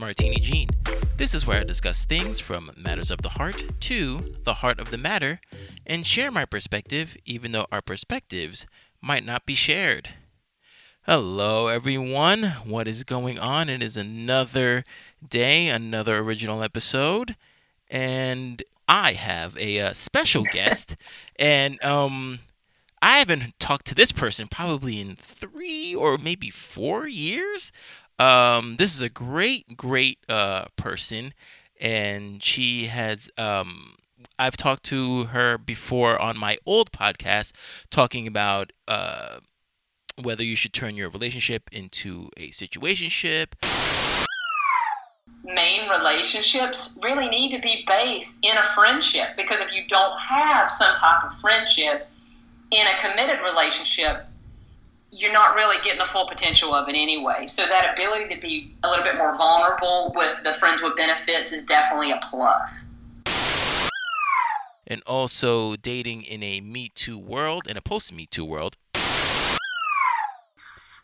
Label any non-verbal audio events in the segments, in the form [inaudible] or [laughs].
Martini Jean. This is where I discuss things from matters of the heart to the heart of the matter and share my perspective, even though our perspectives might not be shared. Hello, everyone. What is going on? It is another day, another original episode, and I have a uh, special [laughs] guest. and um, I haven't talked to this person probably in three or maybe four years. Um, this is a great, great uh, person, and she has. Um, I've talked to her before on my old podcast, talking about uh, whether you should turn your relationship into a situationship. Main relationships really need to be based in a friendship because if you don't have some type of friendship in a committed relationship, you're not really getting the full potential of it anyway. So that ability to be a little bit more vulnerable with the friends with benefits is definitely a plus. And also dating in a Me Too world, in a post Me Too world.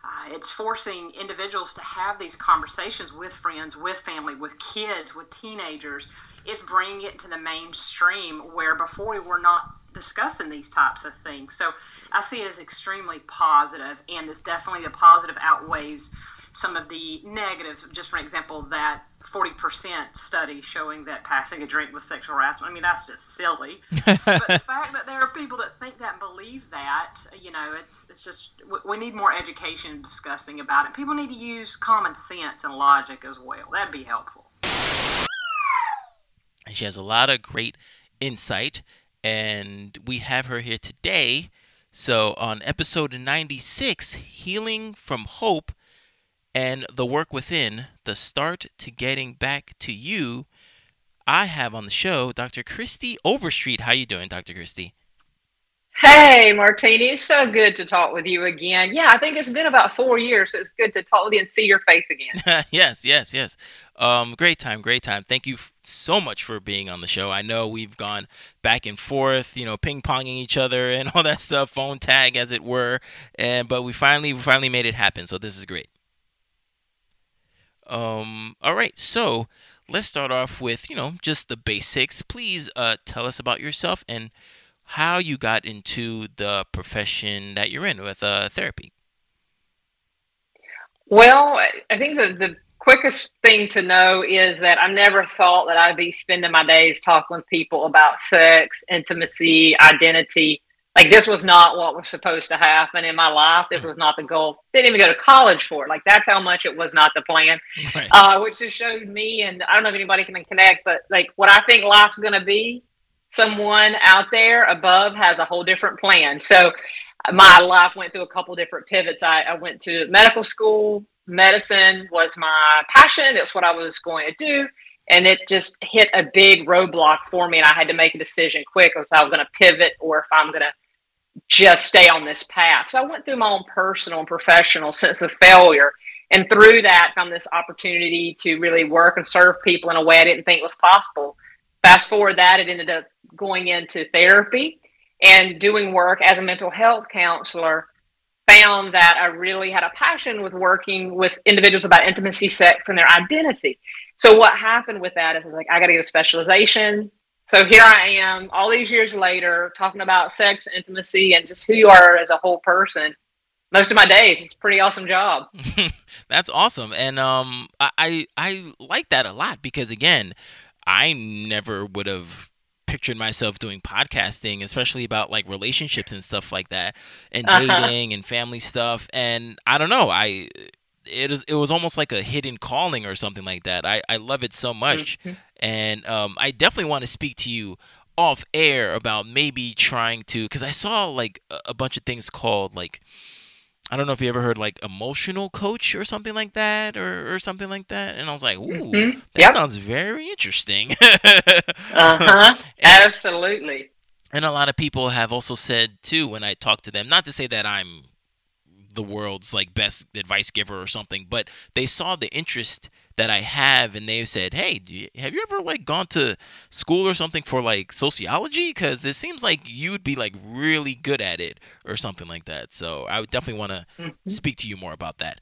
Uh, it's forcing individuals to have these conversations with friends, with family, with kids, with teenagers. It's bringing it to the mainstream where before we were not discussing these types of things. So I see it as extremely positive, and this definitely the positive outweighs some of the negative. Just for example, that 40% study showing that passing a drink was sexual harassment. I mean, that's just silly. [laughs] but the fact that there are people that think that and believe that, you know, it's it's just we need more education discussing about it. People need to use common sense and logic as well. That'd be helpful. And she has a lot of great insight, and we have her here today. So on episode 96, Healing from Hope and the work within, the start to getting back to you, I have on the show Dr. Kristie Overstreet. How you doing, Dr. Kristie? Hey, Martini. It's so good to talk with you again. Yeah, I think it's been about four years. So it's good to talk with you and see your face again. [laughs] yes, yes, yes. Um, great time, great time. Thank you f- so much for being on the show. I know we've gone back and forth, you know, ping ponging each other [laughs] and all that stuff, phone tag as it were, and but we finally, we finally made it happen. So this is great. Um, all right, so let's start off with you know just the basics. Please uh, tell us about yourself and how you got into the profession that you're in with uh, therapy. Well, I think the, the quickest thing to know is that I never thought that I'd be spending my days talking with people about sex, intimacy, identity, like this was not what was supposed to happen in my life. This was not the goal. Didn't even go to college for it. Like that's how much it was not the plan. [laughs] Right. Uh, which just showed me, and I don't know if anybody can connect, but like what I think life's going to be, someone out there above has a whole different plan. So my life went through a couple different pivots. I, I went to medical school. Medicine was my passion. That's what I was going to do and it just hit a big roadblock for me and i had to make a decision quick if i was going to pivot or if i'm going to just stay on this path. So I went through my own personal and professional sense of failure. And through that, found this opportunity to really work and serve people in a way I didn't think was possible. Fast forward that, it ended up going into therapy and doing work as a mental health counselor. Found that I really had a passion with working with individuals about intimacy, sex, and their identity. So what happened with that is like I got to get a specialization, so here I am, all these years later, talking about sex, intimacy, and just who you are as a whole person. Most of my days, it's a pretty awesome job. [laughs] That's awesome, and um, I I like that a lot because again, I never would have pictured myself doing podcasting, especially about like relationships and stuff like that, and uh-huh. dating and family stuff. And I don't know, I it is it was almost like a hidden calling or something like that. I I love it so much, mm-hmm. and um, I definitely want to speak to you off air about maybe trying to because I saw like a, a bunch of things called like. I don't know if you ever heard like emotional coach or something like that or, or something like that. And I was like, ooh, mm-hmm. that yep. sounds very interesting. [laughs] uh-huh. Absolutely. And a lot of people have also said too when I talk to them, not to say that I'm the world's like best advice giver or something, but they saw the interest that I have and they've said, "Hey, you, have you ever like gone to school or something for like sociology cuz it seems like you would be like really good at it or something like that." So, I would definitely want to mm-hmm. speak to you more about that.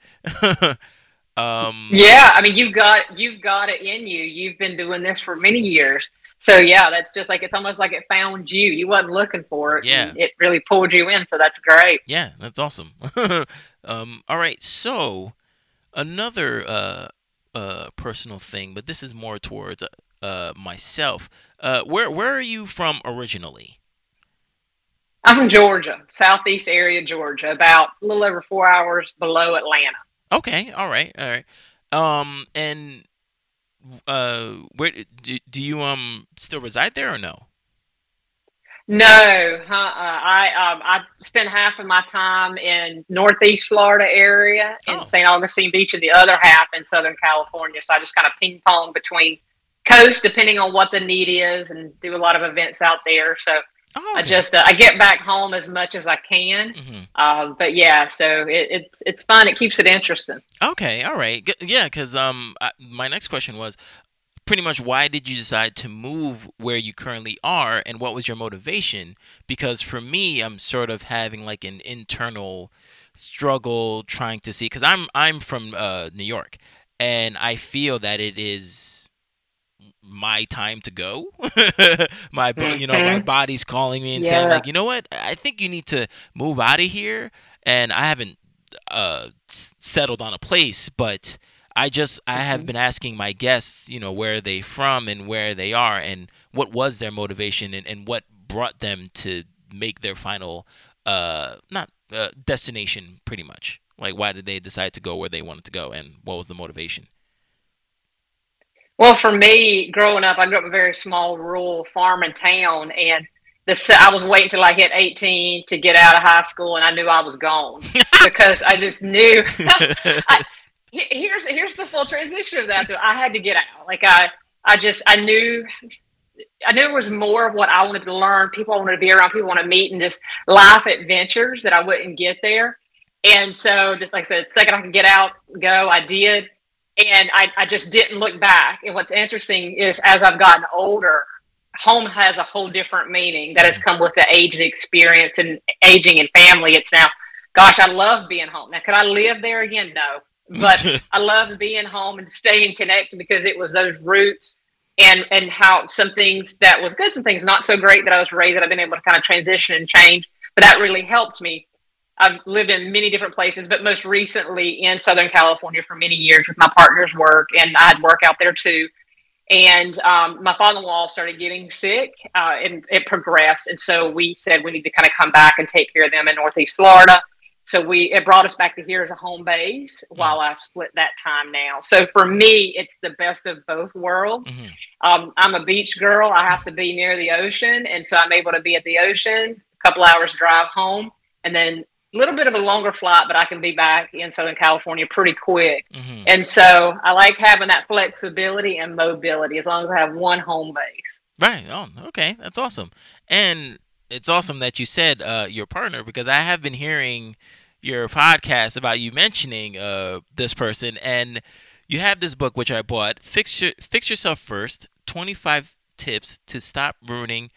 [laughs] Um, yeah, I mean, you've got you've got it in you. You've been doing this for many years. So yeah, that's just like it's almost like it found you. You wasn't looking for it. Yeah. It really pulled you in. So that's great. Yeah, that's awesome. [laughs] um, all right, so another uh, uh, personal thing, but this is more towards uh, myself. Uh, where where are you from originally? I'm from Georgia, southeast area, Georgia, about a little over four hours below Atlanta. Okay, all right, all right. Um, and uh, where do, do you um still reside there or no? No, uh-uh. I um, I spent half of my time in Northeast Florida area in Oh. St. Augustine Beach, and the other half in Southern California. So I just kind of ping pong between coast, depending on what the need is, and do a lot of events out there. So Oh, I just uh, I get back home as much as I can. hmm Um, but yeah, so it, it's it's fun. It keeps it interesting. Okay, all right. G- Yeah, because um, I, my next question was pretty much why did you decide to move where you currently are, and what was your motivation? Because for me, I'm sort of having like an internal struggle trying to see because I'm I'm from uh, New York, and I feel that it is my time to go. [laughs] my you know my Mhm. body's calling me and saying like you know what I think you need to move out of here, and I haven't uh s- settled on a place, but I just I have Mhm. been asking my guests, you know, where are they from and where they are and what was their motivation and, and what brought them to make their final uh not uh, destination pretty much. Like why did they decide to go where they wanted to go and what was the motivation? Well, for me, growing up, I grew up in a very small rural farm and town, and this I was waiting till I hit 18 to get out of high school, and I knew I was gone [laughs] because I just knew. [laughs] I, here's here's the full transition of that. Though I had to get out. Like I I just I knew. I knew it was more of what I wanted to learn. People I wanted to be around. People I want to meet, and just life adventures that I wouldn't get there. And so, just like I said, second I could get out, go, I did and I, I just didn't look back. And what's interesting is as I've gotten older, home has a whole different meaning that has come with the age and experience and aging and family. It's now, gosh, I love being home. Now, could I live there again? No. But [laughs] I love being home and staying connected because it was those roots and and how some things that was good, some things not so great that I was raised that I've been able to kind of transition and change. But that really helped me. I've lived in many different places, but most recently in Southern California for many years with my partner's work, and I'd work out there too. And um, my father-in-law started getting sick, uh, and it progressed. And so we said we need to kind of come back and take care of them in Northeast Florida. So we it brought us back to here as a home base while I've split that time now. So for me, it's the best of both worlds. Mhm. Um, I'm a beach girl. I have to be near the ocean, and so I'm able to be at the ocean. A couple hours drive home, and then a little bit of a longer flight, but I can be back in Southern California pretty quick. Mhm. And so I like having that flexibility and mobility as long as I have one home base. Right. Oh, okay. That's awesome. And it's awesome that you said uh, your partner because I have been hearing your podcast about you mentioning uh, this person, and you have this book which I bought. Fix your fix yourself first. Twenty five tips to stop ruining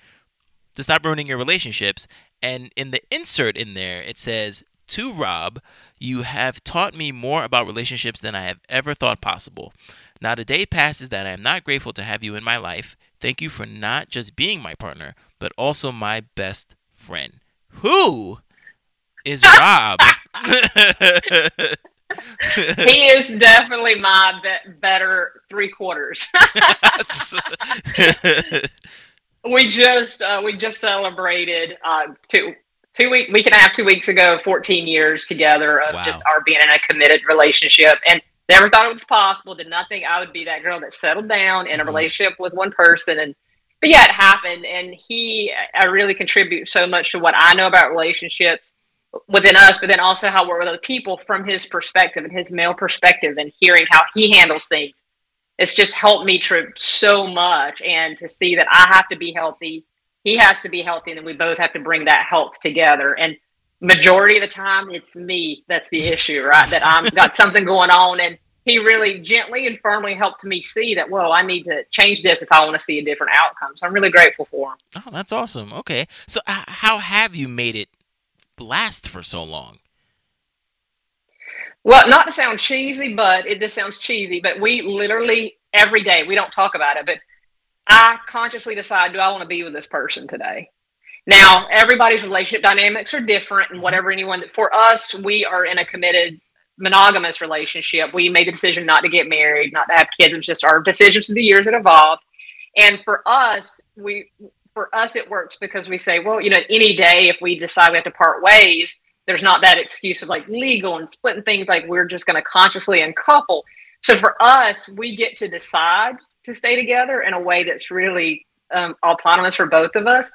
to stop ruining your relationships. And in the insert in there, it says, To Rob, you have taught me more about relationships than I have ever thought possible. Not a day passes that I am not grateful to have you in my life. Thank you for not just being my partner, but also my best friend. Who is [laughs] Rob? [laughs] He is definitely my be- better three quarters. [laughs] we just uh, we just celebrated uh, two two week week and a half two weeks ago 14 years together of Wow. just our being in a committed relationship and never thought it was possible did not think i would be that girl that settled down in a Mhm. relationship with one person and but yeah it happened and he i really contribute so much to what i know about relationships within us but then also how we're with other people from his perspective and his male perspective and hearing how he handles things it's just helped me to so much and to see that I have to be healthy. He has to be healthy, and then we both have to bring that health together. And majority of the time, it's me that's the issue, right? That I'm got something going on, and he really gently and firmly helped me see that. Whoa, I need to change this if I want to see a different outcome. So I'm really grateful for him. oh, that's awesome. Okay. So, uh, how have you made it last for so long? Well, not to sound cheesy, but it just sounds cheesy. But we literally every day we don't talk about it, but I consciously decide, do I want to be with this person today? Now, everybody's relationship dynamics are different, and whatever anyone. For us, we are in a committed monogamous relationship. We made the decision not to get married, not to have kids. It's just our decisions through the years that evolved. And for us, we for us it works because we say, well, you know, any day if we decide we have to part ways, there's not that excuse of like legal and splitting things. Like we're just going to consciously uncouple. So for us, we get to decide to stay together in a way that's really um, autonomous for both of us.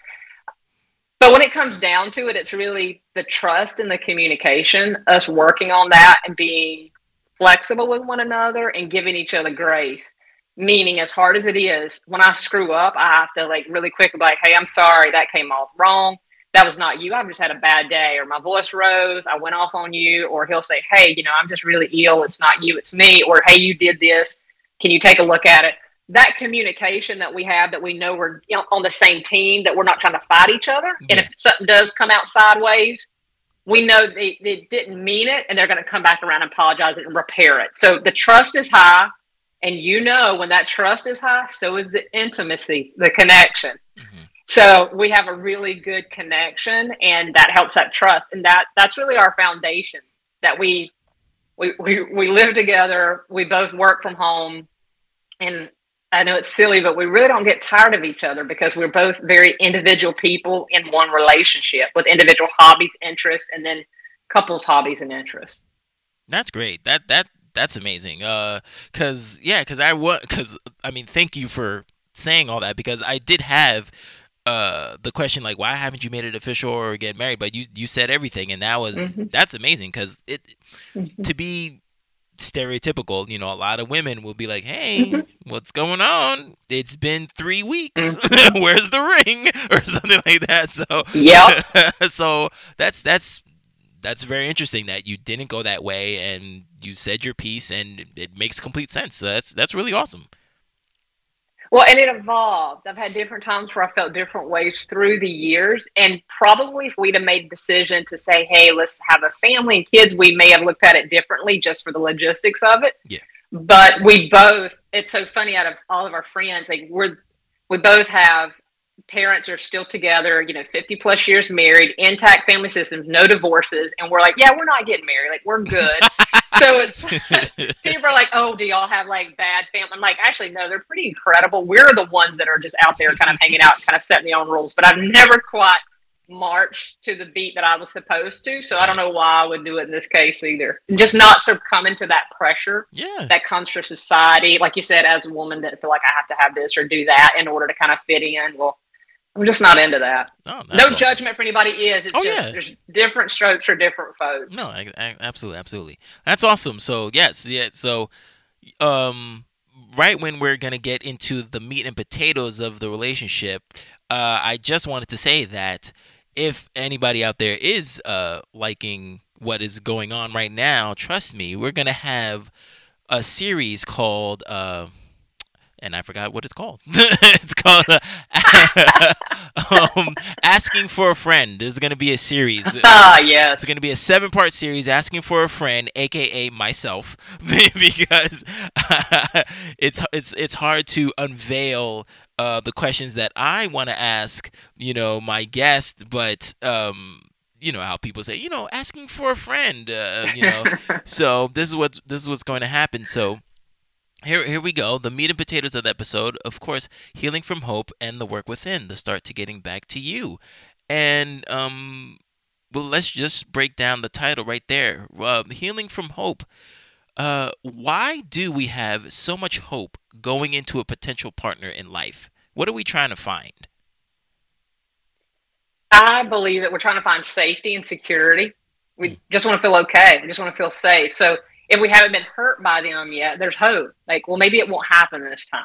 But when it comes down to it, it's really the trust and the communication, us working on that and being flexible with one another and giving each other grace. Meaning, as hard as it is, when I screw up, I have to like really quick, like, hey, I'm sorry, that came off wrong. That was not you. I've just had a bad day, or my voice rose. I went off on you, or he'll say, hey, you know, I'm just really ill. It's not you, it's me. Or hey, you did this. Can you take a look at it? That communication that we have that we know we're you know, on the same team that we're not trying to fight each other yeah. and if something does come out sideways we know they, they didn't mean it and they're going to come back around and apologize and repair it so the trust is high and you know when that trust is high so is the intimacy the connection mm-hmm. so we have a really good connection and that helps that trust and that that's really our foundation that we we, we, we live together we both work from home and I know it's silly, but we really don't get tired of each other because we're both very individual people in one relationship with individual hobbies, interests, and then couples' hobbies and interests. That's great. That that that's amazing. Uh, cause yeah, cause I was, cause I mean, thank you for saying all that because I did have uh the question like why haven't you made it official or get married but you you said everything and that was mm-hmm. that's amazing because it mm-hmm. to be stereotypical. You know, a lot of women will be like, "Hey, mm-hmm. what's going on? It's been three weeks. Mm-hmm. [laughs] Where's the ring?" [laughs] or something like that. So yeah. [laughs] so that's that's that's very interesting that you didn't go that way and you said your piece and it makes complete sense. So that's that's really awesome. Well, and it evolved. I've had different times where I felt different ways through the years. And probably if we'd have made a decision to say, hey, let's have a family and kids, we may have looked at it differently just for the logistics of it. Yeah. But we both, it's so funny out of all of our friends, like we're, we both have parents are still together, you know, 50 plus years married, intact family systems, no divorces. And we're like, yeah, we're not getting married. Like, we're good. [laughs] so it's [laughs] people are like, oh, do y'all have like bad family? I'm like, actually, no, they're pretty incredible. We're the ones that are just out there kind of hanging out, kind of setting the own rules. But I've never quite marched to the beat that I was supposed to. So I don't know why I would do it in this case either. Just not succumbing to that pressure yeah. that comes from society. Like you said, as a woman that feel like I have to have this or do that in order to kind of fit in. Well, I'm just not into that. Oh, no awesome. judgment for anybody is. It's oh, just yeah. there's different strokes for different folks. No, I, I, absolutely, absolutely. That's awesome. So yes, yeah. So, um, right when we're gonna get into the meat and potatoes of the relationship, uh, I just wanted to say that if anybody out there is uh liking what is going on right now, trust me, we're gonna have a series called uh and I forgot what it's called. [laughs] it's called uh, [laughs] um, Asking for a Friend. This is going to be a series. [laughs] Ah, yes. It's going to be a seven part series, Asking for a Friend, aka myself, because it's it's it's hard to unveil uh, the questions that I want to ask, you know, my guest, but um, you know how people say, you know, asking for a friend, uh, you know. so this is what this is what's going to happen. So here, here we go. The meat and potatoes of the episode, of course, healing from hope and the work within, the start to getting back to you. And um, well, let's just break down the title right there. Uh, healing from hope. Uh, why do we have so much hope going into a potential partner in life? What are we trying to find? I believe that we're trying to find safety and security. We mm. just want to feel okay. We just want to feel safe. So if we haven't been hurt by them yet, there's hope. Like, well, maybe it won't happen this time.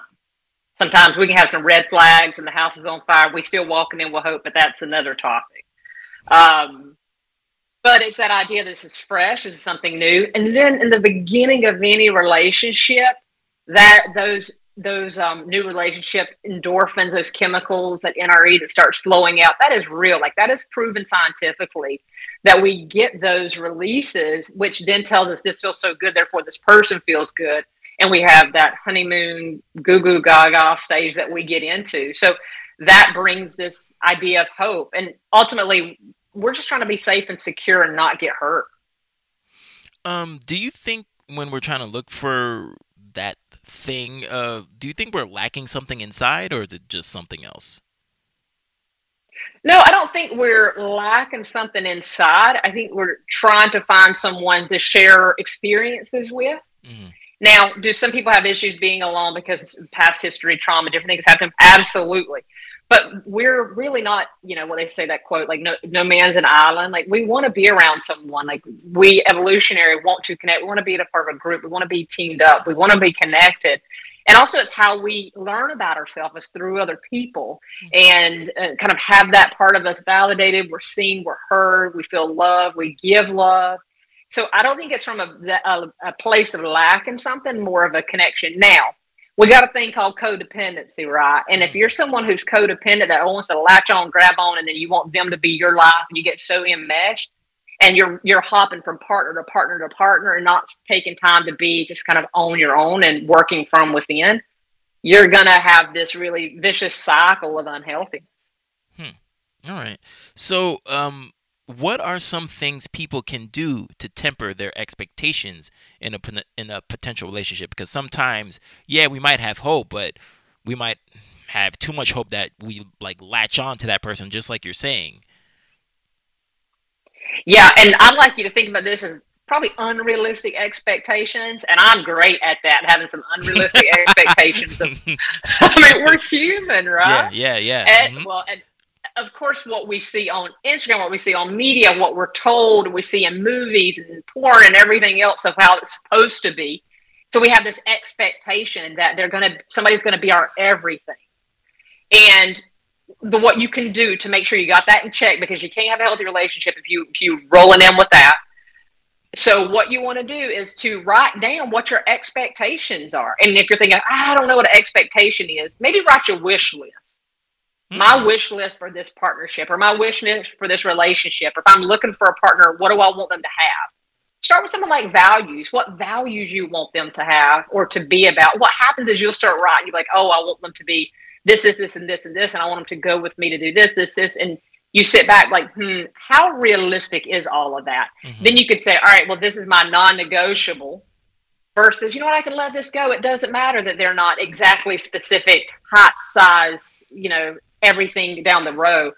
Sometimes we can have some red flags and the house is on fire. We still walking in with hope, but that's another topic. Um, but it's that idea this is fresh, this is something new. And then in the beginning of any relationship, that those those um, new relationship endorphins, those chemicals, that NRE that starts flowing out, that is real. Like that is proven scientifically that we get those releases, which then tells us this feels so good, therefore this person feels good. And we have that honeymoon goo goo gaga stage that we get into. So that brings this idea of hope. And ultimately, we're just trying to be safe and secure and not get hurt. Um, do you think when we're trying to look for that thing, uh, do you think we're lacking something inside or is it just something else? No, I don't think we're lacking something inside. I think we're trying to find someone to share experiences with. Mm-hmm. Now, do some people have issues being alone because past history, trauma, different things happen? Absolutely but we're really not you know what they say that quote like no, no man's an island like we want to be around someone like we evolutionary want to connect we want to be a part of a group we want to be teamed up we want to be connected and also it's how we learn about ourselves is through other people and uh, kind of have that part of us validated we're seen we're heard we feel love we give love so i don't think it's from a, a, a place of lack in something more of a connection now we got a thing called codependency, right? And if mm. you're someone who's codependent that wants to latch on, grab on, and then you want them to be your life, and you get so enmeshed, and you're you're hopping from partner to partner to partner, and not taking time to be just kind of on your own and working from within, you're gonna have this really vicious cycle of unhealthiness. Hmm. All right. So, um, what are some things people can do to temper their expectations in a in a potential relationship because sometimes yeah we might have hope but we might have too much hope that we like latch on to that person just like you're saying yeah and i'd like you to think about this as probably unrealistic expectations and i'm great at that having some unrealistic [laughs] expectations of, i mean we're human right yeah yeah yeah and, mm-hmm. well and of course, what we see on Instagram, what we see on media, what we're told, we see in movies and porn and everything else of how it's supposed to be. So we have this expectation that they're going to, somebody's going to be our everything. And the what you can do to make sure you got that in check because you can't have a healthy relationship if you if you rolling in with that. So what you want to do is to write down what your expectations are. And if you're thinking, I don't know what an expectation is, maybe write your wish list mm My wish list for this partnership or my wish list for this relationship, Or if I'm looking for a partner, what do I want them to have? Start with something like values. What values you want them to have or to be about? What happens is you'll start writing. You're like, oh, I want them to be this, this, this, and this, and this, and I want them to go with me to do this, this, this, and you sit back like, hmm, how realistic is all of that? Mm-hmm. Then you could say, all right, well, this is my non-negotiable versus you know what i can let this go it doesn't matter that they're not exactly specific height size you know everything down the row.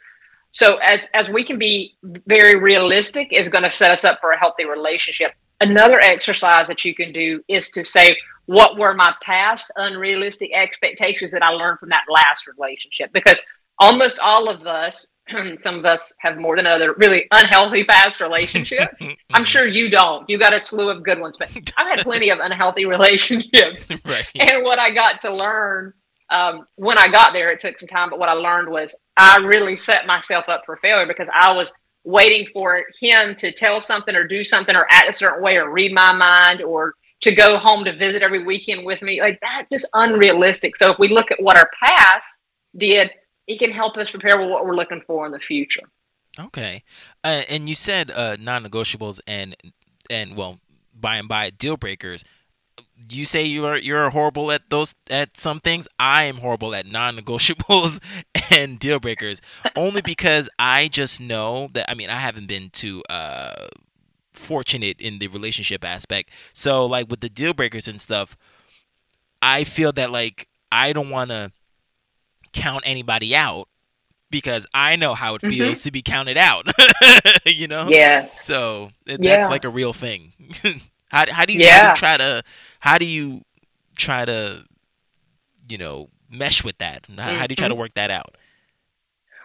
So as as we can be very realistic is going to set us up for a healthy relationship. Another exercise that you can do is to say what were my past unrealistic expectations that I learned from that last relationship because almost all of us [clears throat] some of us have more than other really unhealthy past relationships. [laughs] I'm sure you don't. You got a slew of good ones, but I've had plenty of unhealthy [laughs] relationships. [laughs] Right. And what I got to learn um, when I got there, it took some time, but what I learned was I really set myself up for failure because I was waiting for him to tell something or do something or act a certain way or read my mind or to go home to visit every weekend with me. Like that's just unrealistic. So if we look at what our past did, it can help us prepare for what we're looking for in the future. Okay, uh, and you said uh, non-negotiables and and well, by and by deal breakers you say you're you're horrible at those at some things. I am horrible at non-negotiables [laughs] and deal breakers, only because I just know that. I mean, I haven't been to. uh, fortunate in the relationship aspect. So, like with the deal breakers and stuff, I feel that like I don't want to count anybody out because I know how it feels mm-hmm. to be counted out. [laughs] you know? Yes. So it, yeah. that's like a real thing. [laughs] how, how do you, yeah. how do you try to how do you try to you know mesh with that how, mm-hmm. how do you try to mm-hmm. work that out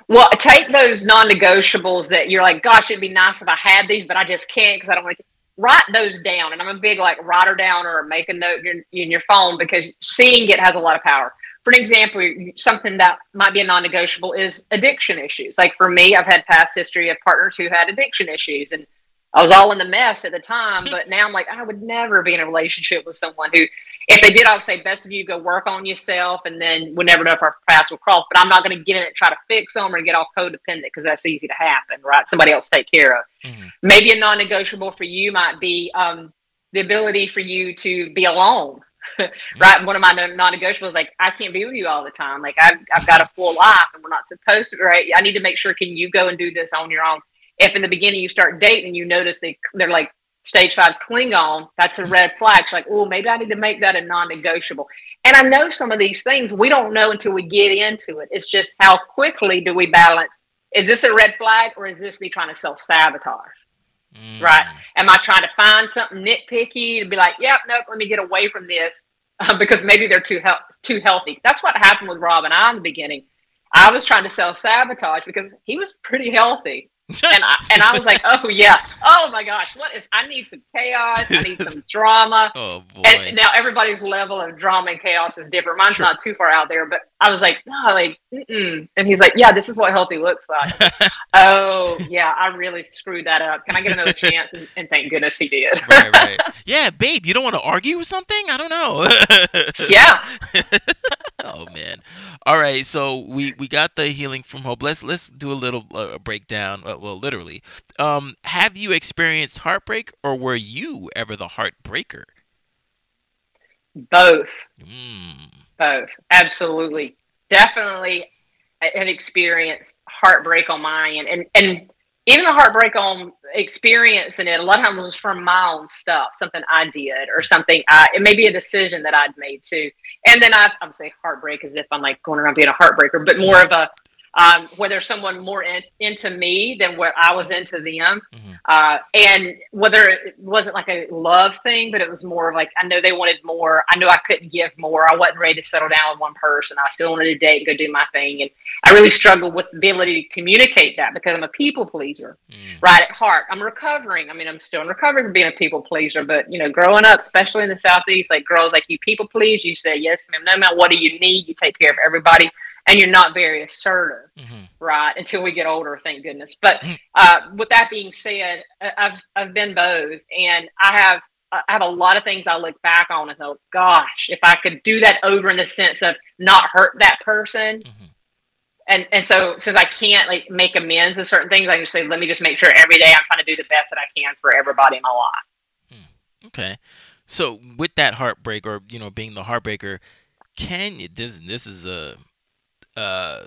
well take those non-negotiables that you're like gosh it'd be nice if i had these but i just can't because i don't want to write those down and i'm a big like writer down or make a note in your, in your phone because seeing it has a lot of power. For an example something that might be a non-negotiable is addiction issues. Like for me i've had past history of partners who had addiction issues and I was all in the mess at the time, [laughs] but now I'm like, I would never be in a relationship with someone who, if they did, I would say best of you go work on yourself, and then we'll never know if our paths will cross. But I'm not going to get in it try to fix them or get all codependent because that's easy to happen, right? Somebody else take care of. Mm-hmm. Maybe a non-negotiable for you might be um, the ability for you to be alone. Mm-hmm. [laughs] right, one of my non-negotiables like I can't be with you all the time. Like I've, I've got a full [laughs] life, and we're not supposed to. Right, I need to make sure. Can you go and do this on your own? If in the beginning you start dating, you notice they they're like stage five Klingon, that's a red flag. It's like, oh, maybe I need to make that a non negotiable. And I know some of these things we don't know until we get into it. It's just how quickly do we balance? Is this a red flag or is this me trying to self sabotage? Mm. Right? Am I trying to find something nitpicky to be like, yep, nope, let me get away from this uh, [laughs] because maybe they're too he- too healthy? That's what happened with Rob and I in the beginning. I was trying to self sabotage because he was pretty healthy and I and I was like, [laughs] oh yeah, oh my gosh, what is? I need some chaos. I need some drama. [laughs] oh boy! And now everybody's level of drama and chaos is different. Mine's sure. not too far out there, but I was like, no, like, mm-mm. and he's like, yeah, this is what healthy looks like. [laughs] oh yeah, I really screwed that up. Can I get another chance? And, and thank goodness he did. right, right. Yeah, babe, you don't want to argue with something? I don't know. yeah. oh man. All right, so we we got the healing from hope. Let's let's do a little uh, breakdown. Uh, well, literally. Um, have you experienced heartbreak, or were you ever the heartbreaker? Both. Mm. Both. Absolutely. Definitely have experienced heartbreak on my end, and and even the heartbreak on experiencing it, a lot of times was from my own stuff, something I did or something I, it may be a decision that I'd made too. And then I, I would say heartbreak as if I'm like going around being a heartbreaker, but more of a, um, whether someone more in, into me than what I was into them. Mm-hmm. Uh, and whether it wasn't like a love thing, but it was more like I know they wanted more. I knew I couldn't give more. I wasn't ready to settle down with one person. I still wanted to date and go do my thing. And I really struggled with the ability to communicate that because I'm a people pleaser, mm. right at heart. I'm recovering. I mean, I'm still in recovery from being a people pleaser, but you know, growing up, especially in the Southeast, like girls like you people please, you say yes, ma'am, no, ma'am. What do you need? You take care of everybody and you're not very assertive, mm-hmm. right? Until we get older, thank goodness. But mm. uh, with that being said, I've I've been both, and I have I have a lot of things I look back on and go, gosh, if I could do that over in the sense of not hurt that person. Mm-hmm. And, and so since I can't like make amends to certain things, I just say, let me just make sure every day I'm trying to do the best that I can for everybody in my life. Hmm. Okay. So with that heartbreak or, you know, being the heartbreaker, can you, this, this is a, uh,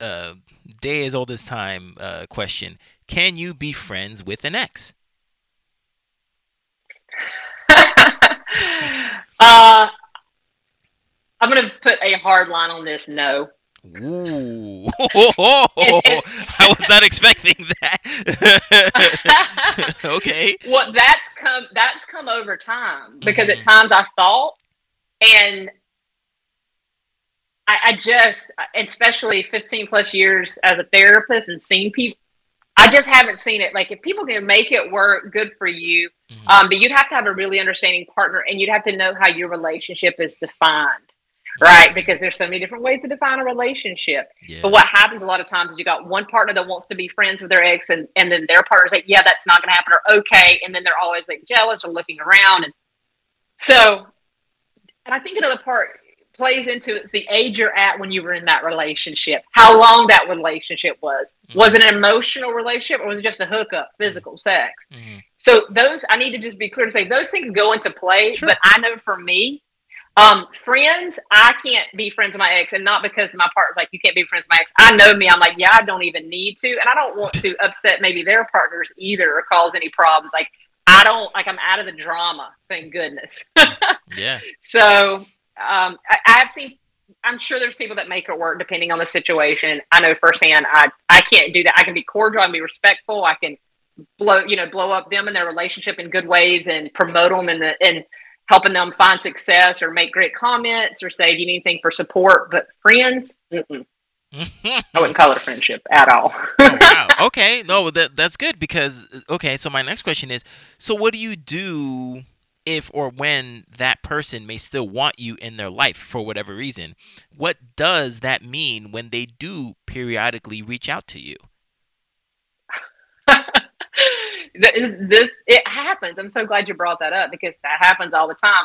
uh, day as old as time uh, question. Can you be friends with an ex? [laughs] uh, I'm going to put a hard line on this. No. Ooh. [laughs] I was not expecting that. [laughs] okay. Well, that's come that's come over time because mm-hmm. at times I thought and I, I just, especially 15 plus years as a therapist and seeing people, I just haven't seen it. Like if people can make it work, good for you. Mm-hmm. Um, but you'd have to have a really understanding partner, and you'd have to know how your relationship is defined, right? Because there's so many different ways to define a relationship. Yeah. But what happens a lot of times is you got one partner that wants to be friends with their ex, and and then their partner's like, yeah, that's not going to happen, or okay, and then they're always like jealous or looking around, and so. And I think another part plays into it's the age you're at when you were in that relationship, how long that relationship was. Mm-hmm. Was it an emotional relationship or was it just a hookup, physical sex? Mm-hmm. So those I need to just be clear to say those things go into play. Sure. But I know for me, um, friends, I can't be friends with my ex, and not because my partner's like, you can't be friends with my ex. I know me. I'm like, yeah, I don't even need to, and I don't want to [laughs] upset maybe their partners either or cause any problems. Like, I don't like. I'm out of the drama. Thank goodness. [laughs] yeah. So um, I, I've seen. I'm sure there's people that make it work depending on the situation. I know firsthand. I I can't do that. I can be cordial and be respectful. I can blow you know blow up them and their relationship in good ways and promote them and the and helping them find success or make great comments or say do you need anything for support. But friends, I wouldn't call it a friendship at all. [laughs] oh, [laughs] wow. Okay. No, that that's good because okay. So my next question is: so what do you do? If or when that person may still want you in their life for whatever reason. What does that mean when they do periodically reach out to you? [laughs] this it happens. I'm so glad you brought that up because that happens all the time.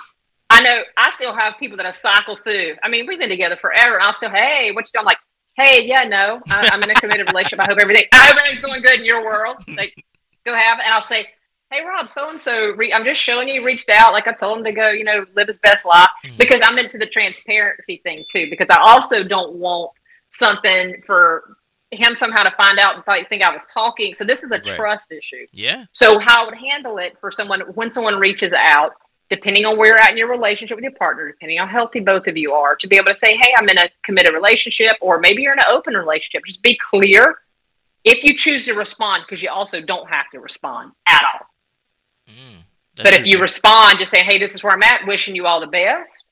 I know I still have people that I cycle through. I mean, we've been together forever, I'll still, hey, what you doing? I'm like, hey, yeah, no, I, am in a committed relationship. I hope everything, I hope everything's going good in your world. Like, go have, and I'll say, hey, Rob, so and so, I'm just showing you reached out. Like I told him to go, you know, live his best life mm-hmm. because I'm into the transparency thing too. Because I also don't want something for him somehow to find out and thought, think I was talking. So this is a right. trust issue. Yeah. So how I would handle it for someone when someone reaches out, depending on where you're at in your relationship with your partner, depending on how healthy both of you are, to be able to say, hey, I'm in a committed relationship, or maybe you're in an open relationship. Just be clear if you choose to respond, because you also don't have to respond at all. Mm, but if you good. respond, just say, hey, this is where I'm at, wishing you all the best.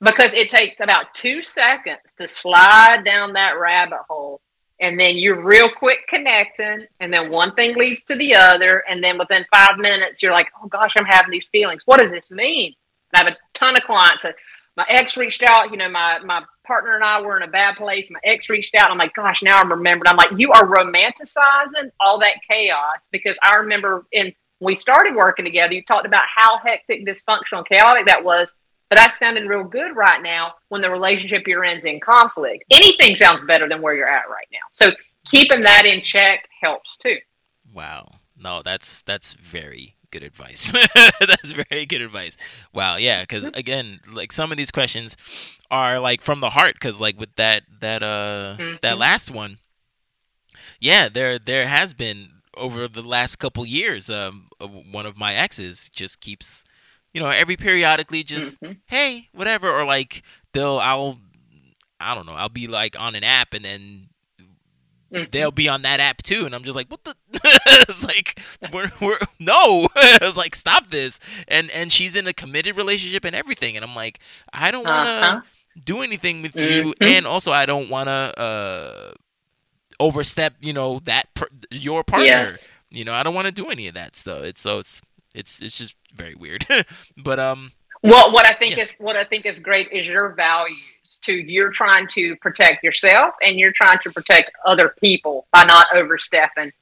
Because it takes about two seconds to slide down that rabbit hole and then you're real quick connecting and then one thing leads to the other and then within five minutes you're like oh gosh i'm having these feelings what does this mean and i have a ton of clients that my ex reached out you know my my partner and i were in a bad place my ex reached out i'm like gosh now i'm remembered i'm like you are romanticizing all that chaos because i remember in we started working together you talked about how hectic dysfunctional chaotic that was but that's sounded real good right now when the relationship you're in is in conflict. Anything sounds better than where you're at right now. So keeping that in check helps too. Wow. No, that's that's very good advice. [laughs] that's very good advice. Wow, yeah, because mm-hmm. again, like some of these questions are like from the heart. Because like with that that uh mm-hmm. that last one, yeah, there there has been over the last couple years, um, one of my exes just keeps you know, every periodically just mm-hmm. hey, whatever, or like they'll I'll I don't know, I'll be like on an app and then mm-hmm. they'll be on that app too, and I'm just like, what the? [laughs] it's like we're we're no, [laughs] it's like stop this, and and she's in a committed relationship and everything, and I'm like, I don't want to uh-huh. do anything with mm-hmm. you, and also I don't want to uh overstep, you know, that per- your partner. Yes. You know, I don't want to do any of that stuff. It's so it's it's it's just very weird. [laughs] but um well what I think yes. is what I think is great is your values to you're trying to protect yourself and you're trying to protect other people by not overstepping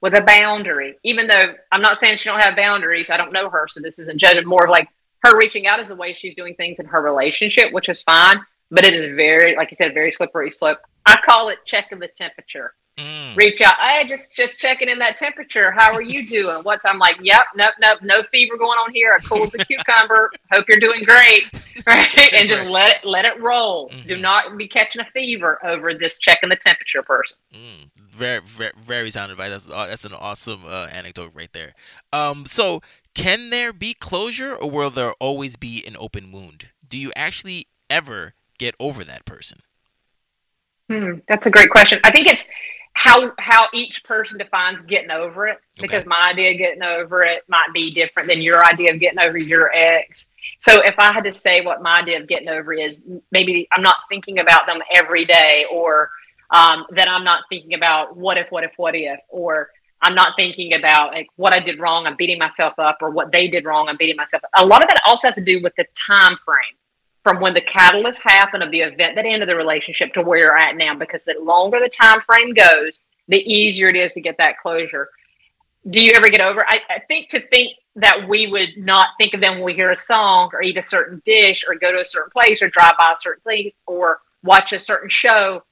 with a boundary. Even though I'm not saying she don't have boundaries, I don't know her, so this isn't judging more like her reaching out is the way she's doing things in her relationship, which is fine. But it is very, like you said, very slippery slope. I call it checking the temperature. Mm. Reach out. Hey, just just checking in that temperature. How are you doing? [laughs] What's I'm like, yep, nope, nope, no fever going on here. I cool as a cucumber. Hope you're doing great. [laughs] Right. And just let it let it roll. Mm-hmm. Do not be catching a fever over this checking the temperature person. Mm. Very, very, very sound advice. That's that's an awesome uh, anecdote right there. Um, so can there be closure, or will there always be an open wound? Do you actually ever get over that person? Hmm, that's a great question. I think it's how how each person defines getting over it because okay. my idea of getting over it might be different than your idea of getting over your ex so if i had to say what my idea of getting over is maybe i'm not thinking about them every day or um, that i'm not thinking about what if what if what if or i'm not thinking about like what i did wrong i'm beating myself up or what they did wrong i'm beating myself up a lot of that also has to do with the time frame from when the catalyst happened of the event that ended the relationship to where you're at now because the longer the time frame goes the easier it is to get that closure. Do you ever get over I, I, think to think that we would not think of them when we hear a song or eat a certain dish or go to a certain place or drive by a certain place or watch a certain show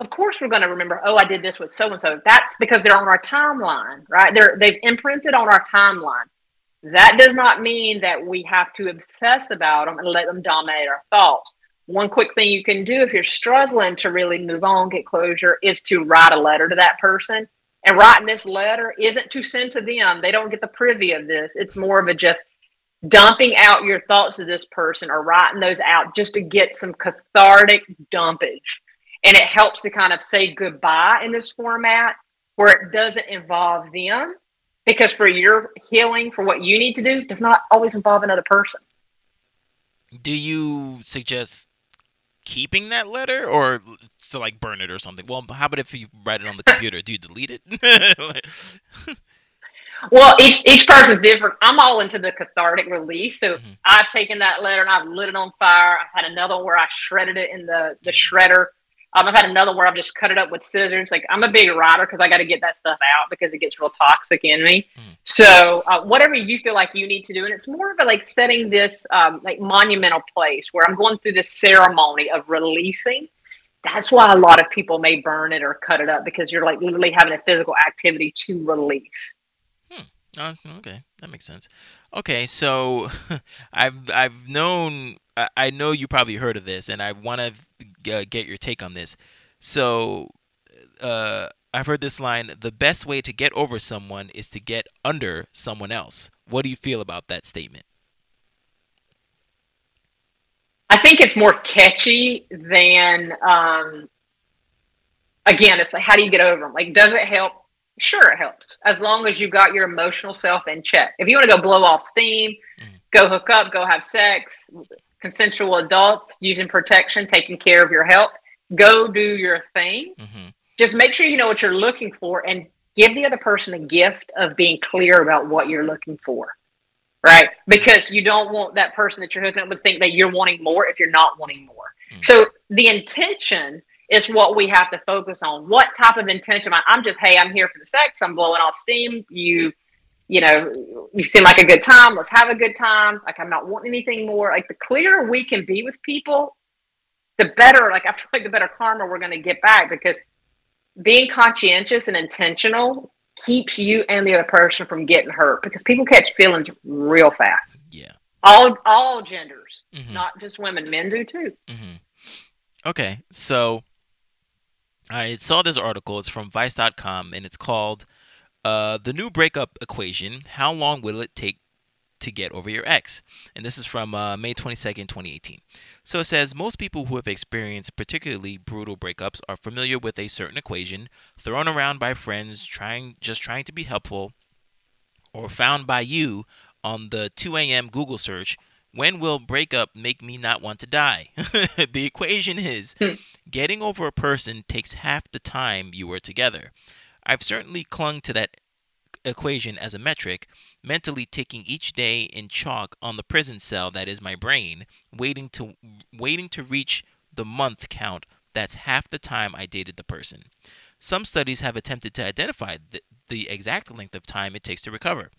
of course we're going to remember oh i did this with so and so that's because they're on our timeline right? They're they've imprinted on our timeline that does not mean that we have to obsess about them and let them dominate our thoughts. One quick thing you can do if you're struggling to really move on, get closure, is to write a letter to that person. And writing this letter isn't to send to them. They don't get the privy of this. It's more of a just dumping out your thoughts to this person or writing those out just to get some cathartic dumpage. And it helps to kind of say goodbye in this format where it doesn't involve them because for your healing for what you need to do does not always involve another person. Do you suggest keeping that letter or to like burn it or something? Well how about if you write it on the computer? Do you delete it? [laughs] Well each each person's different. I'm all into the cathartic release. So mm-hmm. i've taken that letter and i've lit it on fire. I've had another one where i shredded it in the the shredder Um, I've had another where I've just cut it up with scissors. Like I'm a big writer because I got to get that stuff out because it gets real toxic in me. Mm. So uh, whatever you feel like you need to do, and it's more of a like setting this um, like monumental place where I'm going through this ceremony of releasing. That's why a lot of people may burn it or cut it up because you're like literally having a physical activity to release. Hmm. Oh, okay, that makes sense. Okay, so [laughs] I've I've known I know you probably heard of this, and I want to uh, get your take on this. So, uh, I've heard this line: "The best way to get over someone is to get under someone else." What do you feel about that statement? I think it's more catchy than. Um, again, it's like, how do you get over them? Like, does it help? Sure, it helps as long as you've got your emotional self in check. If you want to go blow off steam, mm-hmm. go hook up, go have sex, consensual adults using protection, taking care of your health. Go do your thing. Mm-hmm. Just make sure you know what you're looking for and give the other person a gift of being clear about what you're looking for. Right? Because you don't want that person that you're hooking up with think that you're wanting more if you're not wanting more. Mm-hmm. So the intention is what we have to focus on. What type of intention? I'm just, hey, I'm here for the sex. I'm blowing off steam. You you know, you seem like a good time. Let's have a good time. Like I'm not wanting anything more. Like the clearer we can be with people, the better. Like I feel like the better karma we're going to get back because being conscientious and intentional keeps you and the other person from getting hurt because people catch feelings real fast. Yeah. All all genders, mm-hmm. not just women. Men do too. Mm-hmm. Okay, so I saw this article. It's from Vice.com, and it's called uh, the new breakup equation how long will it take to get over your ex? And this is from uh, May 22nd, 2018. So it says most people who have experienced particularly brutal breakups are familiar with a certain equation thrown around by friends trying just trying to be helpful or found by you on the 2 a.m. Google search. When will breakup make me not want to die? [laughs] the equation is hmm. getting over a person takes half the time you were together. I've certainly clung to that equation as a metric, mentally ticking each day in chalk on the prison cell that is my brain, waiting to waiting to reach the month count. That's half the time I dated the person. Some studies have attempted to identify the, the exact length of time it takes to recover.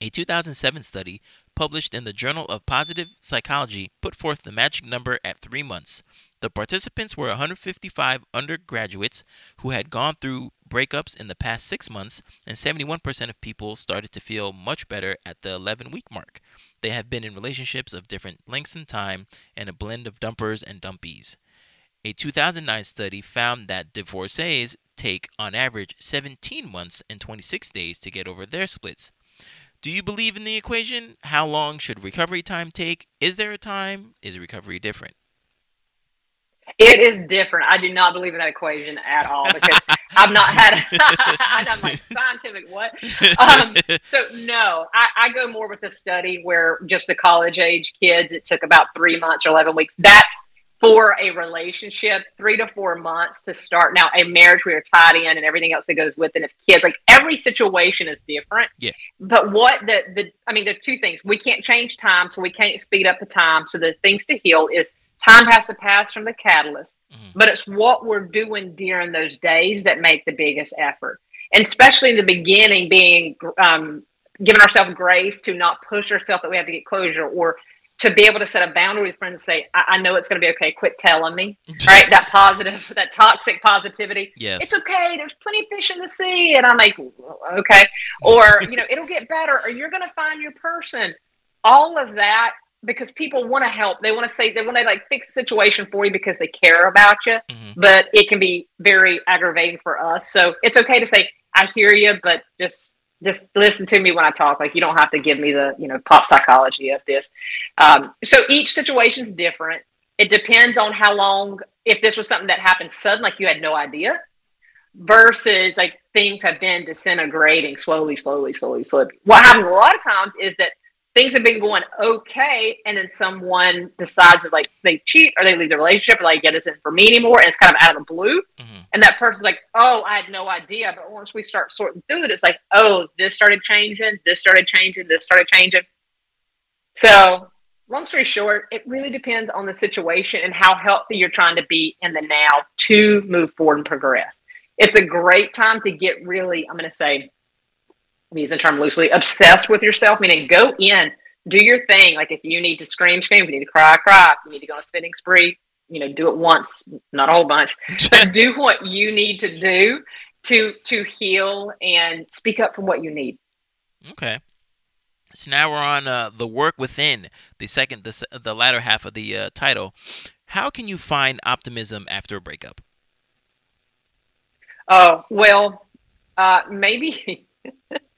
A 2007 study published in the Journal of Positive Psychology put forth the magic number at three months. The participants were 155 undergraduates who had gone through breakups in the past six months, and 71% of people started to feel much better at the 11 week mark. They have been in relationships of different lengths in time and a blend of dumpers and dumpies. A 2009 study found that divorcees take, on average, 17 months and 26 days to get over their splits. Do you believe in the equation? How long should recovery time take? Is there a time? Is recovery different? It is different. I do not believe in that equation at all because [laughs] I've not had. [laughs] I'm like scientific. What? Um, so no, I, I, go more with a study where just the college age kids. It took about three months or eleven weeks. That's for a relationship, three to four months to start. Now, a marriage we are tied in and everything else that goes with it. And if kids, like every situation is different. Yeah. But what the the I mean, there's two things. We can't change time, so we can't speed up the time. So the things to heal is time has to pass from the catalyst, mm-hmm. but it's what we're doing during those days that make the biggest effort. And especially in the beginning, being um, giving ourselves grace to not push ourselves that we have to get closure or to be able to set a boundary with friends and say, I, I know it's going to be okay. Quit telling me, [laughs] right? that positive, that toxic positivity. Yes. It's okay. There's plenty of fish in the sea. And I'm like, okay. Or, you know, it'll get better or you're going to find your person. All of that because people want to help. They want to say they want to like fix the situation for you because they care about you. Mm-hmm. But it can be very aggravating for us. So it's okay to say, I hear you, but just just listen to me when I talk. Like you don't have to give me the you know pop psychology of this. Um, so each situation is different. It depends on how long. If this was something that happened sudden, like you had no idea, versus like things have been disintegrating slowly, slowly, slowly, slowly. What happens a lot of times is that things have been going okay, and then someone decides that like they cheat or they leave the relationship or like it isn't for me anymore, and it's kind of out of the blue. Mm-hmm. And that person's like, "Oh, I had no idea." But once we start sorting through it, it's like, "Oh, this started changing, this started changing, this started changing." So long story short, it really depends on the situation and how healthy you're trying to be in the now to move forward and progress. It's a great time to get really, I'm going to say, I'm using the term loosely, obsessed with yourself, meaning go in, do your thing. Like if you need to scream, scream. If you need to cry, cry. If you need to go on a spinning spree, you know, do it once, not a whole bunch, but do [laughs] what you need to do to to heal and speak up for what you need. Okay. So now we're on uh, the work within the second, the, the latter half of the uh, title. How can you find optimism after a breakup? Oh well, uh, maybe [laughs]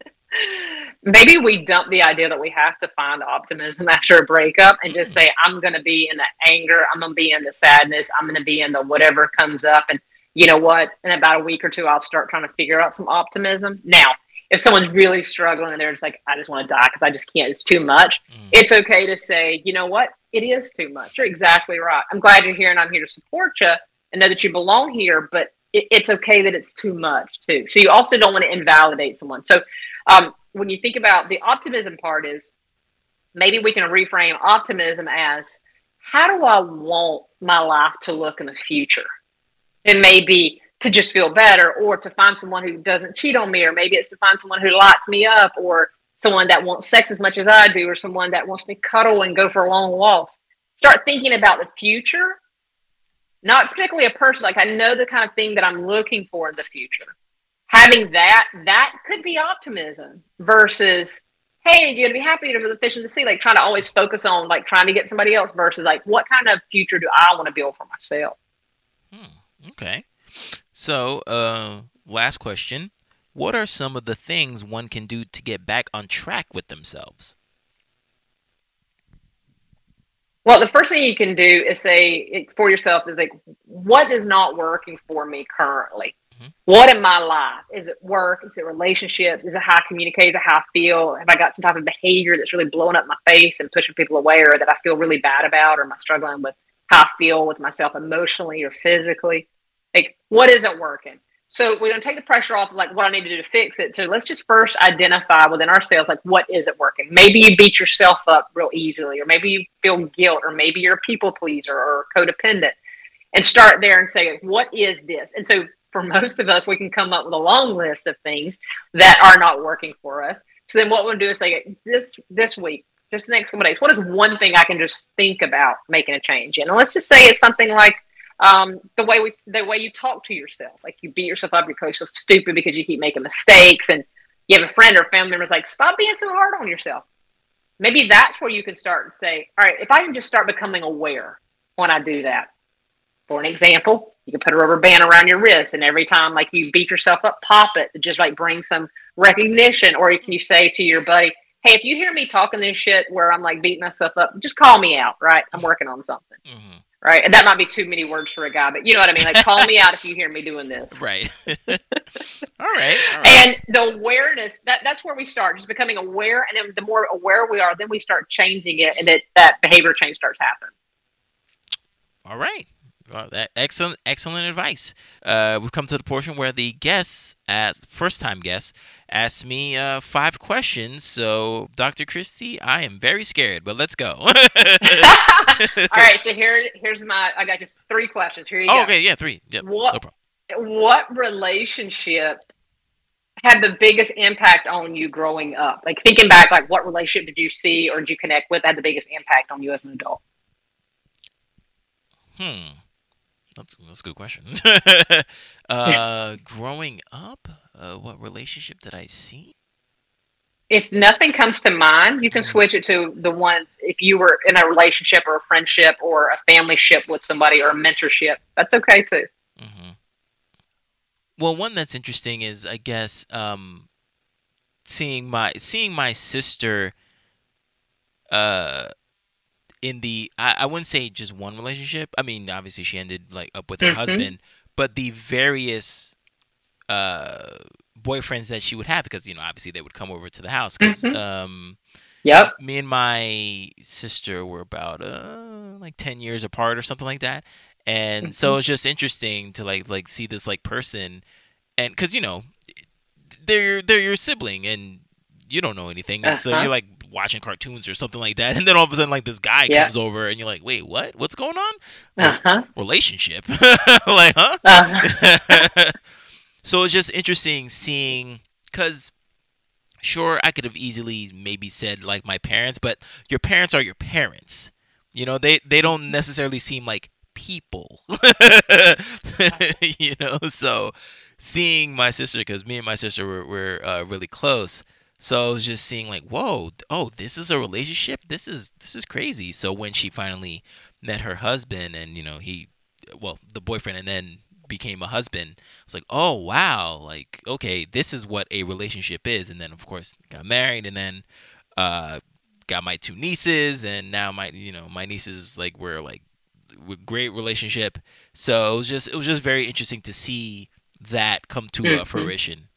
maybe we dump the idea that we have to find optimism after a breakup and just say, I'm going to be in the anger, I'm going to be in the sadness, I'm going to be in the whatever comes up. And you know what? In about a week or two, I'll start trying to figure out some optimism. Now, if someone's really struggling and they're just like, I just want to die because I just can't, it's too much, mm. it's okay to say, you know what? It is too much. You're exactly right. I'm glad you're here and I'm here to support you and know that you belong here, but it, it's okay that it's too much too. So you also don't want to invalidate someone. So um, when you think about the optimism part is maybe we can reframe optimism as how do I want my life to look in the future? It may be to just feel better or to find someone who doesn't cheat on me, or maybe it's to find someone who lights me up or someone that wants sex as much as I do, or someone that wants me cuddle and go for long walks. Start thinking about the future, not particularly a person. Like I know the kind of thing that I'm looking for in the future having that that could be optimism versus hey you're gonna be happy for the fish in the sea like trying to always focus on like trying to get somebody else versus like what kind of future do i want to build for myself? Hmm, okay. So uh last question. What are some of the things one can do to get back on track with themselves? Well the first thing you can do is say for yourself is like what is not working for me currently Mm-hmm. What in my life? Is it work? Is it relationships? Is it how I communicate? Is it how I feel? Have I got some type of behavior that's really blowing up my face and pushing people away or that I feel really bad about? Or am I struggling with how I feel with myself emotionally or physically? Like, what isn't working? So we're going to take the pressure off of like what I need to do to fix it. So let's just first identify within ourselves, like what isn't working. Maybe you beat yourself up real easily, or maybe you feel guilt, or maybe you're a people pleaser or codependent and start there and say, what is this? And so for most of us, we can come up with a long list of things that are not working for us. So then what we'll do is say this this week, just the next couple of days, what is one thing I can just think about making a change in? And let's just say it's something like um, the way we the way you talk to yourself. Like you beat yourself up, you're so stupid because you keep making mistakes and you have a friend or family member's like, stop being so hard on yourself. Maybe that's where you can start and say, all right, if I can just start becoming aware when I do that. For an example, you can put a rubber band around your wrist, and every time like you beat yourself up, pop it to just like bring some recognition. Or can you say to your buddy, "Hey, if you hear me talking this shit where I'm like beating myself up, just call me out. Right? I'm working on something. Mm-hmm. Right? And that might be too many words for a guy, but you know what I mean. Like, call me out if you hear me doing this. [laughs] Right. [laughs] all, right, all right. And the awareness that that's where we start, just becoming aware, and then the more aware we are, then we start changing it, and that that behavior change starts happening. All right. Well, that excellent, excellent advice. Uh, we've come to the portion where the guests, as first-time guests, ask me uh, five questions. So, Dr. Kristie, I am very scared, but let's go. [laughs] All right. So here, here's my. I got you three questions. Here you oh, go. Okay. Yeah. Three. Yep. What? No what relationship had the biggest impact on you growing up? Like thinking back, like what relationship did you see or did you connect with that had the biggest impact on you as an adult? Hmm. That's that's a good question. [laughs] uh. Growing up, uh, what relationship did I see? If nothing comes to mind, you can mm-hmm. switch it to the one. If you were in a relationship or a friendship or a family ship with somebody or a mentorship, that's okay too. Mm-hmm. Well, one that's interesting is, I guess, um, seeing my seeing my sister. Uh, in the I, I wouldn't say just one relationship. I mean, obviously she ended like up with her mm-hmm. husband, but the various uh boyfriends that she would have because you know obviously they would come over to the house because mm-hmm. um yep me and my sister were about uh like 10 years apart or something like that and mm-hmm. so it's just interesting to like like see this like person and because you know they're they're your sibling and you don't know anything and uh-huh. so you're like watching cartoons or something like that, [laughs] and then all of a sudden like this guy Yeah. comes over, and you're like, wait, what? What's going on? Uh-huh. Relationship? [laughs] like, huh? Uh-huh. [laughs] so it's just interesting seeing because sure i could have easily maybe said like my parents but your parents are your parents you know they they don't necessarily seem like people you know so seeing my sister because me and my sister were, were uh, really close so i was just seeing like whoa oh this is a relationship? This is this is crazy. So when she finally met her husband and you know he well the boyfriend and then became a husband it's like oh wow like okay this is what a relationship is. And then of course got married and then uh got my two nieces and now my you know my nieces like we're like great relationship. So it was just it was just very interesting to see that come to Mhm. fruition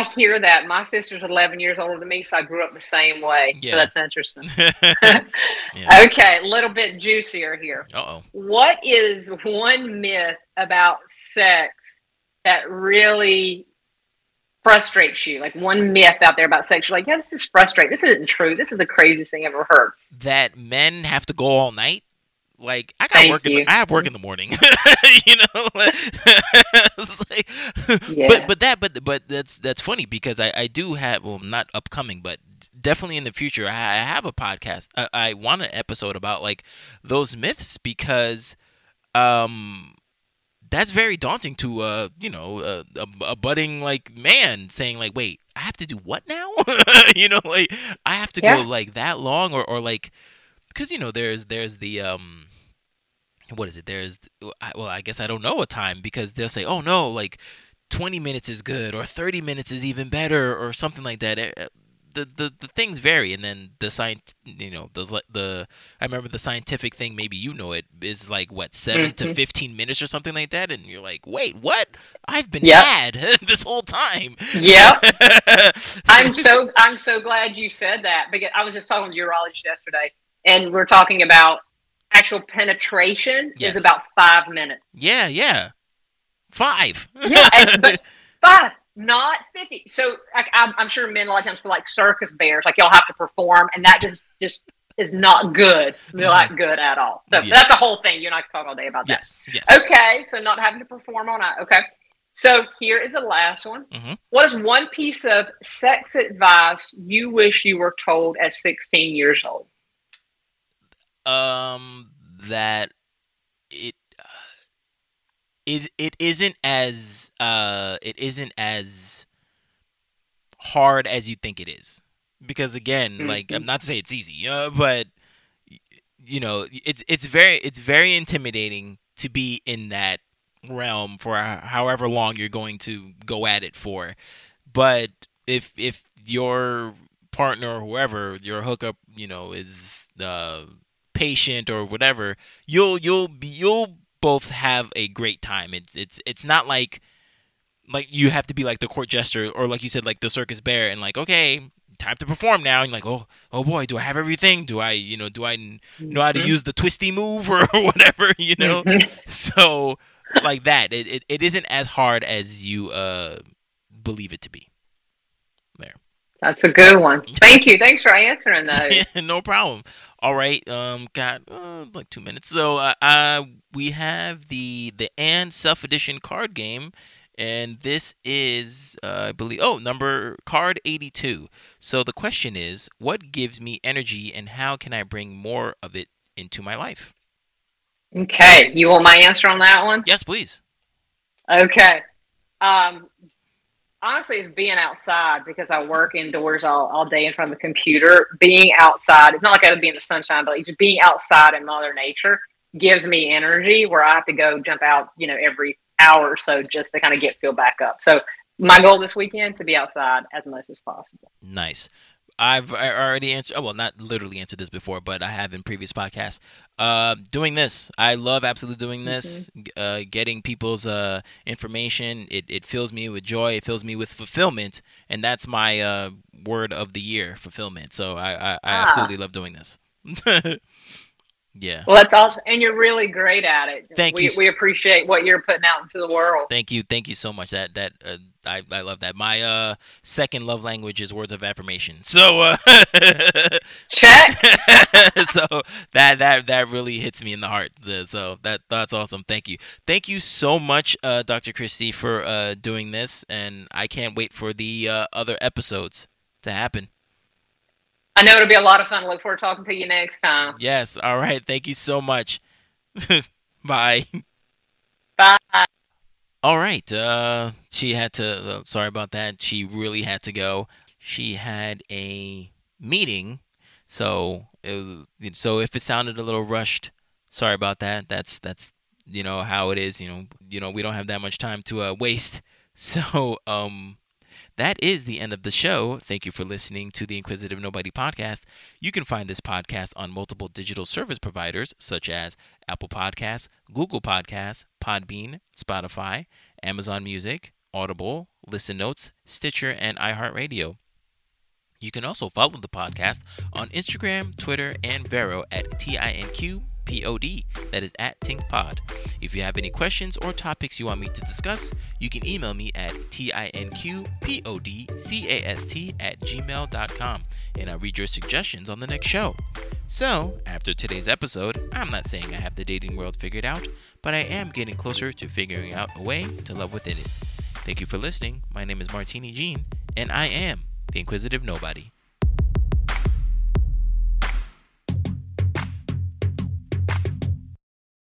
I, hear that. My sister's 11 years older than me, so I grew up the same way. Yeah. So that's interesting. [laughs] [laughs] Yeah. Okay, a little bit juicier here. uh-oh What is one myth about sex that really frustrates you? Like one myth out there about sex, you're like, yeah, this is frustrating. This isn't true. This is the craziest thing I've ever heard. that men have to go all night. Like I got Thank work. In the, I have work in the morning. [laughs] you know, [laughs] like- [laughs] Yeah. but but that but but that's that's funny because I I do have well not upcoming but definitely in the future I, I have a podcast. I, I want an episode about like those myths because um that's very daunting to uh you know a, a, a budding like man saying like wait I have to do what now you know like I have to Yeah. go like that long or or like because you know there's there's the um what is it there's I, well i guess i don't know a time because they'll say oh no like 20 minutes is good or 30 minutes is even better or something like that Eh, eh, the the, the things vary and then the science you know the the i remember the scientific thing maybe you know it is like what 7 to Mhm. 15 minutes or something like that and you're like wait what i've been Yep. mad [laughs] this whole time Yeah. [laughs] I'm so I'm so glad you said that because I was just talking to a urologist yesterday, and we're talking about actual penetration Yes. is about five minutes. yeah yeah five Yeah, and, [laughs] but five, not fifty. So I'm, I'm sure men a lot of times feel like circus bears, like y'all have to perform, and that just just is not good. Not good at all. So Yeah. that's a whole thing. You and I can talk all day about that. yes yes Okay, so not having to perform all night. Okay. So here is the last one. Mhm. What is one piece of sex advice you wish you were told at 16 years old? Um that it uh, is it isn't as uh it isn't as hard as you think it is. Because again like i'm not to say it's easy uh, but you know it's it's very it's very intimidating to be in that realm for however long you're going to go at it for. But if if your partner or whoever your hookup you know is uh patient or whatever you'll you'll be you'll both have a great time it's it's it's not like like you have to be like the court jester or like you said like the circus bear and like okay time to perform now and like oh oh boy do i have everything do i you know do i know how to Mhm. use the twisty move [laughs] or whatever you know Mhm. so like that it, it, it isn't as hard as you uh believe it to be there That's a good one. [laughs] Thank you. Thanks for answering that Yeah, [laughs] no problem. All right, um, got uh, like two minutes. So, uh, uh, we have the the and self edition card game, and this is, uh, I believe, oh, number card eighty two. So the question is, what gives me energy, and how can I bring more of it into my life? Okay. You want my answer on that one? Yes, please. Okay. Um, honestly, it's being outside because I work indoors all, all day in front of the computer. Being outside, it's not like I would be in the sunshine, but like just being outside in Mother Nature gives me energy where I have to go jump out, you know, every hour or so just to kind of get filled back up. So my goal this weekend to be outside as much as possible. Nice. I've already answered. Oh, well, not literally answered this before, but I have in previous podcasts. Uh, doing this, I love absolutely doing this. g- Uh, getting people's uh information, it it fills me with joy. It fills me with fulfillment, and that's my uh word of the year, fulfillment. So I I, I Ah. absolutely love doing this. [laughs] Yeah. Well, that's awesome, and you're really great at it. Thank we, you. We appreciate what you're putting out into the world. Thank you, thank you so much. That that uh, I I love that. My uh second love language is words of affirmation. So uh [laughs] Check. [laughs] so that that that really hits me in the heart. So that that's awesome. Thank you. Thank you so much, uh, Dr. Kristie, for uh, doing this, and I can't wait for the uh, other episodes to happen. I know it'll be a lot of fun. Look forward to talking to you next time. Yes. All right. Thank you so much. [laughs] Bye. Bye. All right. Uh, she had to. Uh, sorry about that. She really had to go. She had a meeting, so it was. So if it sounded a little rushed, sorry about that. That's that's you know how it is. You know you know we don't have that much time to uh, waste. [laughs] So um, that is the end of the show. Thank you for listening to the Inquisitive Nobody podcast. You can find this podcast on multiple digital service providers such as Apple Podcasts, Google Podcasts, Podbean, Spotify, Amazon Music, Audible, Listen Notes, Stitcher, and iHeartRadio. You can also follow the podcast on Instagram, Twitter, and Vero at TINQPOD. That is at TinkPod. If you have any questions or topics you want me to discuss, you can email me at TINQPODCAST at gmail.com and I'll read your suggestions on the next show. So, after today's episode, I'm not saying I have the dating world figured out, but I am getting closer to figuring out a way to love within it. Thank you for listening. My name is Martini Jean, and I am the Inquisitive Nobody.